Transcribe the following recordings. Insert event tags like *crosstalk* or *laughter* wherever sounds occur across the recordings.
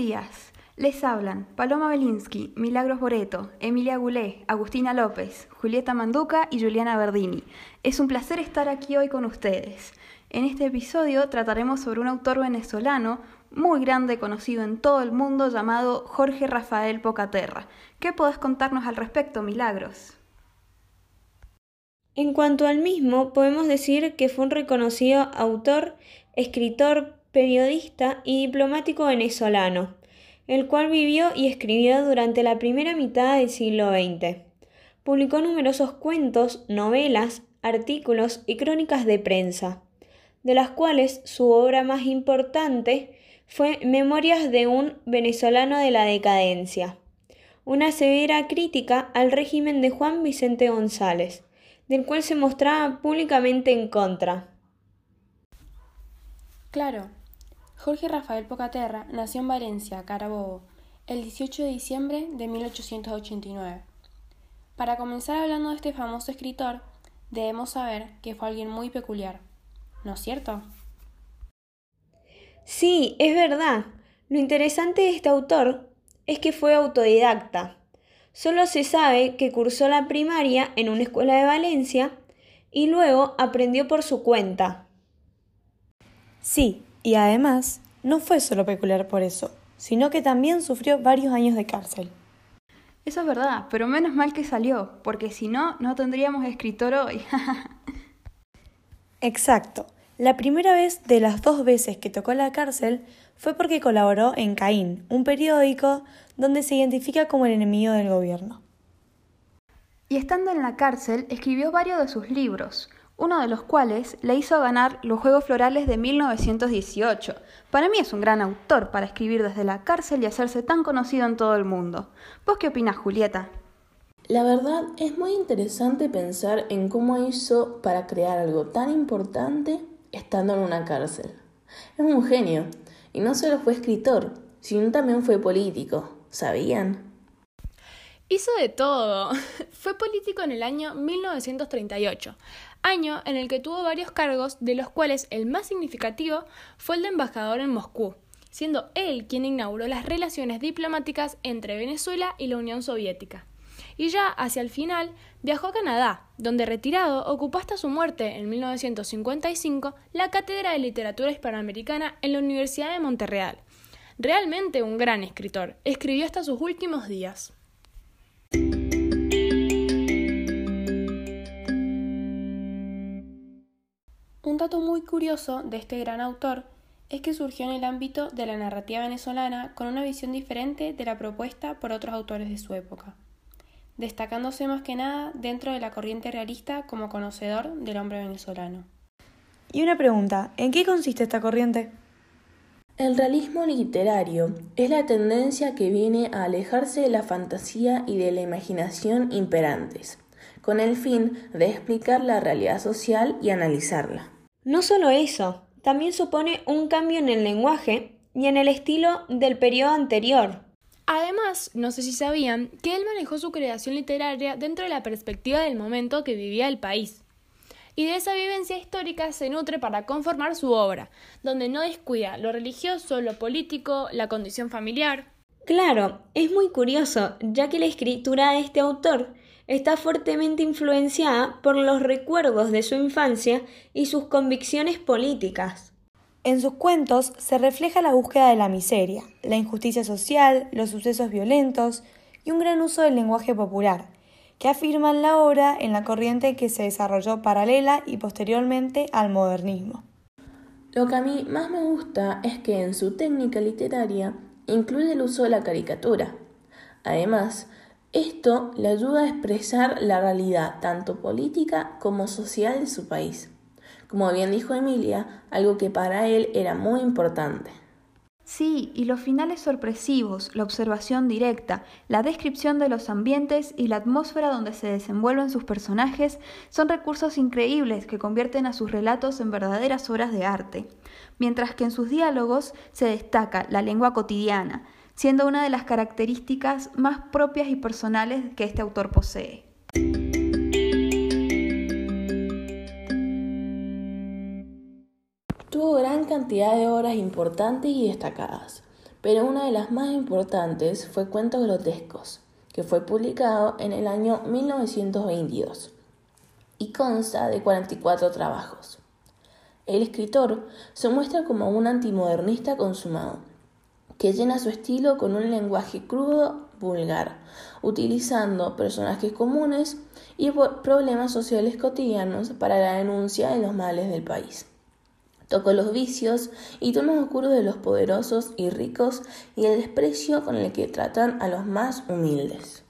días. Les hablan Paloma Belinsky, Milagros Boreto, Emilia Goulet, Agustina López, Julieta Manduca y Juliana Verdini. Es un placer estar aquí hoy con ustedes. En este episodio trataremos sobre un autor venezolano muy grande, conocido en todo el mundo, llamado Jorge Rafael Pocaterra. ¿Qué podés contarnos al respecto, Milagros? En cuanto al mismo, podemos decir que fue un reconocido autor, escritor, periodista y diplomático venezolano, el cual vivió y escribió durante la primera mitad del siglo XX. Publicó numerosos cuentos, novelas, artículos y crónicas de prensa, de las cuales su obra más importante fue Memorias de un venezolano de la decadencia, una severa crítica al régimen de Juan Vicente González, del cual se mostraba públicamente en contra. Claro, Jorge Rafael Pocaterra nació en Valencia, Carabobo, el 18 de diciembre de 1889. Para comenzar hablando de este famoso escritor, debemos saber que fue alguien muy peculiar, ¿no es cierto? Sí, es verdad. Lo interesante de este autor es que fue autodidacta. Solo se sabe que cursó la primaria en una escuela de Valencia y luego aprendió por su cuenta. Sí, y además, no fue solo peculiar por eso, sino que también sufrió varios años de cárcel. Eso es verdad, pero menos mal que salió, porque si no, no tendríamos escritor hoy. *laughs* Exacto. La primera vez de las dos veces que tocó la cárcel fue porque colaboró en Caín, un periódico donde se identifica como el enemigo del gobierno. Y estando en la cárcel, escribió varios de sus libros, uno de los cuales le hizo ganar los Juegos Florales de 1918. Para mí es un gran autor para escribir desde la cárcel y hacerse tan conocido en todo el mundo. ¿Vos qué opinas, Julieta? La verdad es muy interesante pensar en cómo hizo para crear algo tan importante estando en una cárcel. Es un genio, y no solo fue escritor, sino también fue político. ¿Sabían? Hizo de todo. *laughs* Fue político en el año 1938, año en el que tuvo varios cargos, de los cuales el más significativo fue el de embajador en Moscú, siendo él quien inauguró las relaciones diplomáticas entre Venezuela y la Unión Soviética. Y ya hacia el final viajó a Canadá, donde retirado ocupó hasta su muerte en 1955 la cátedra de literatura hispanoamericana en la Universidad de Montreal. Realmente un gran escritor, escribió hasta sus últimos días. Dato muy curioso de este gran autor es que surgió en el ámbito de la narrativa venezolana con una visión diferente de la propuesta por otros autores de su época, destacándose más que nada dentro de la corriente realista como conocedor del hombre venezolano. Y una pregunta, ¿en qué consiste esta corriente? El realismo literario es la tendencia que viene a alejarse de la fantasía y de la imaginación imperantes, con el fin de explicar la realidad social y analizarla. No solo eso, también supone un cambio en el lenguaje y en el estilo del periodo anterior. Además, no sé si sabían que él manejó su creación literaria dentro de la perspectiva del momento que vivía el país. Y de esa vivencia histórica se nutre para conformar su obra, donde no descuida lo religioso, lo político, la condición familiar. Claro, es muy curioso, ya que la escritura de este autor está fuertemente influenciada por los recuerdos de su infancia y sus convicciones políticas. En sus cuentos se refleja la búsqueda de la miseria, la injusticia social, los sucesos violentos y un gran uso del lenguaje popular, que afirman la obra en la corriente que se desarrolló paralela y posteriormente al modernismo. Lo que a mí más me gusta es que en su técnica literaria incluye el uso de la caricatura. Además, esto le ayuda a expresar la realidad tanto política como social de su país. Como bien dijo Emilia, algo que para él era muy importante. Sí, y los finales sorpresivos, la observación directa, la descripción de los ambientes y la atmósfera donde se desenvuelven sus personajes son recursos increíbles que convierten a sus relatos en verdaderas obras de arte, mientras que en sus diálogos se destaca la lengua cotidiana, siendo una de las características más propias y personales que este autor posee. Tuvo gran cantidad de obras importantes y destacadas, pero una de las más importantes fue Cuentos Grotescos, que fue publicado en el año 1922 y consta de 44 trabajos. El escritor se muestra como un antimodernista consumado, que llena su estilo con un lenguaje crudo, vulgar, utilizando personajes comunes y problemas sociales cotidianos para la denuncia de los males del país. Tocó los vicios y tonos oscuros de los poderosos y ricos y el desprecio con el que tratan a los más humildes.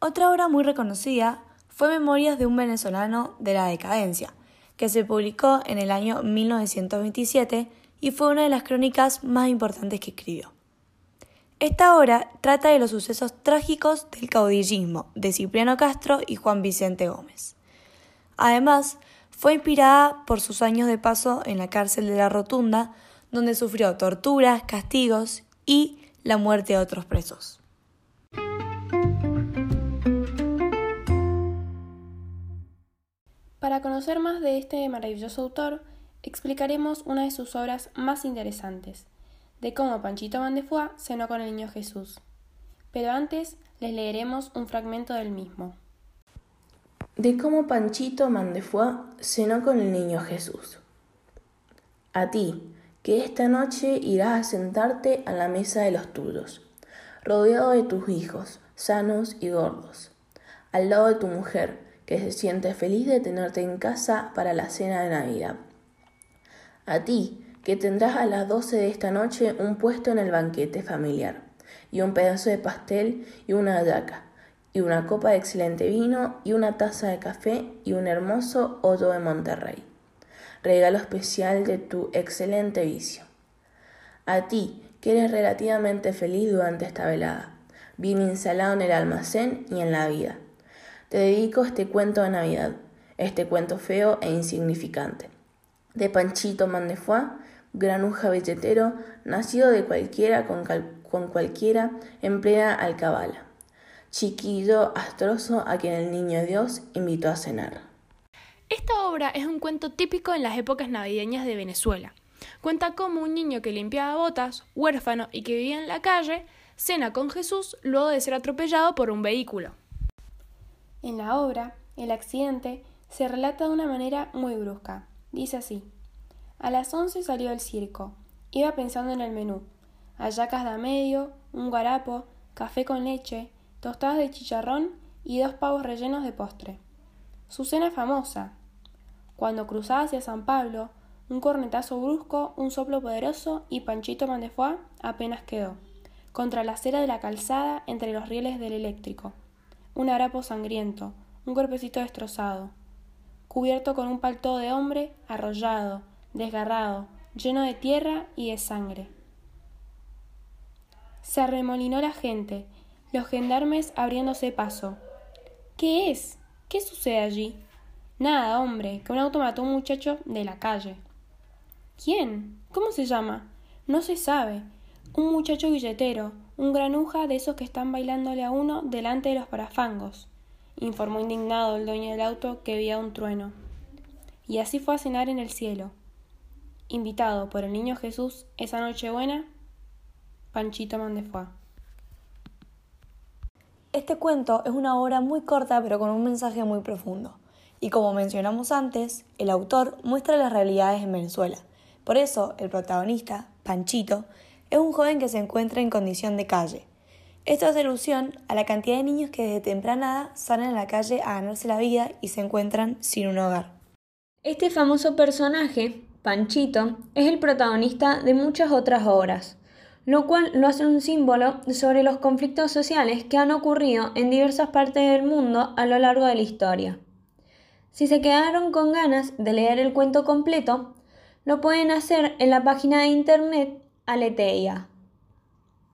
Otra obra muy reconocida fue Memorias de un venezolano de la decadencia, que se publicó en el año 1927 y fue una de las crónicas más importantes que escribió. Esta obra trata de los sucesos trágicos del caudillismo de Cipriano Castro y Juan Vicente Gómez. Además, fue inspirada por sus años de paso en la cárcel de la Rotunda, donde sufrió torturas, castigos y la muerte de otros presos. Para conocer más de este maravilloso autor, explicaremos una de sus obras más interesantes, de cómo Panchito Mandefuá cenó con el niño Jesús. Pero antes les leeremos un fragmento del mismo. De cómo Panchito Mandefuá cenó con el niño Jesús. A ti, que esta noche irás a sentarte a la mesa de los tuyos, rodeado de tus hijos, sanos y gordos, al lado de tu mujer, que se siente feliz de tenerte en casa para la cena de Navidad. A ti, que tendrás a las 12 de esta noche un puesto en el banquete familiar, y un pedazo de pastel y una ayaca, y una copa de excelente vino y una taza de café y un hermoso hoyo de Monterrey. Regalo especial de tu excelente vicio. A ti, que eres relativamente feliz durante esta velada, bien instalado en el almacén y en la vida te dedico este cuento de Navidad, este cuento feo e insignificante. De Panchito Mandefuá, granuja billetero, nacido de cualquiera con, con cualquiera en plena alcabala. Chiquillo astroso a quien el niño Dios invitó a cenar. Esta obra es un cuento típico en las épocas navideñas de Venezuela. Cuenta cómo un niño que limpiaba botas, huérfano y que vivía en la calle, cena con Jesús luego de ser atropellado por un vehículo. En la obra, el accidente se relata de una manera muy brusca. Dice así: A las once salió del circo. Iba pensando en el menú: hallacas de a medio, un guarapo, café con leche, tostadas de chicharrón y dos pavos rellenos de postre. Su cena famosa. Cuando cruzaba hacia San Pablo, un cornetazo brusco, un soplo poderoso y Panchito Mandefuá apenas quedó, contra la acera de la calzada entre los rieles del eléctrico un harapo sangriento, un cuerpecito destrozado, cubierto con un palto de hombre, arrollado, desgarrado, lleno de tierra y de sangre. Se arremolinó la gente, los gendarmes abriéndose paso. ¿Qué es? ¿Qué sucede allí? Nada, hombre, que un auto mató a un muchacho de la calle. ¿Quién? ¿Cómo se llama? No se sabe. Un muchacho billetero, un granuja de esos que están bailándole a uno delante de los parafangos, informó indignado el dueño del auto que veía un trueno. Y así fue a cenar en el cielo. Invitado por el niño Jesús esa noche buena, Panchito Mandefuá. Este cuento es una obra muy corta pero con un mensaje muy profundo. Y como mencionamos antes, el autor muestra las realidades en Venezuela. Por eso, el protagonista, Panchito, es un joven que se encuentra en condición de calle. Esto hace alusión a la cantidad de niños que desde temprana edad salen a la calle a ganarse la vida y se encuentran sin un hogar. Este famoso personaje, Panchito, es el protagonista de muchas otras obras, lo cual lo hace un símbolo sobre los conflictos sociales que han ocurrido en diversas partes del mundo a lo largo de la historia. Si se quedaron con ganas de leer el cuento completo, lo pueden hacer en la página de internet Aleteia.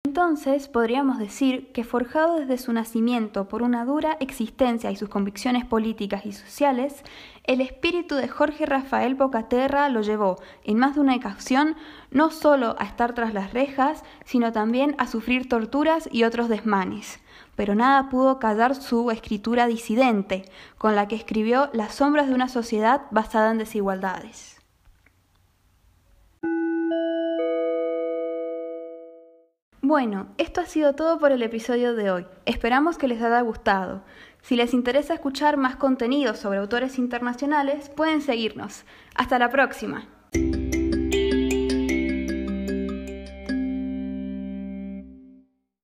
Entonces podríamos decir que forjado desde su nacimiento por una dura existencia y sus convicciones políticas y sociales, el espíritu de Jorge Rafael Bocaterra lo llevó, en más de una ocasión, no solo a estar tras las rejas, sino también a sufrir torturas y otros desmanes. Pero nada pudo callar su escritura disidente, con la que escribió Las sombras de una sociedad basada en desigualdades. Bueno, esto ha sido todo por el episodio de hoy. Esperamos que les haya gustado. Si les interesa escuchar más contenido sobre autores internacionales, pueden seguirnos. Hasta la próxima.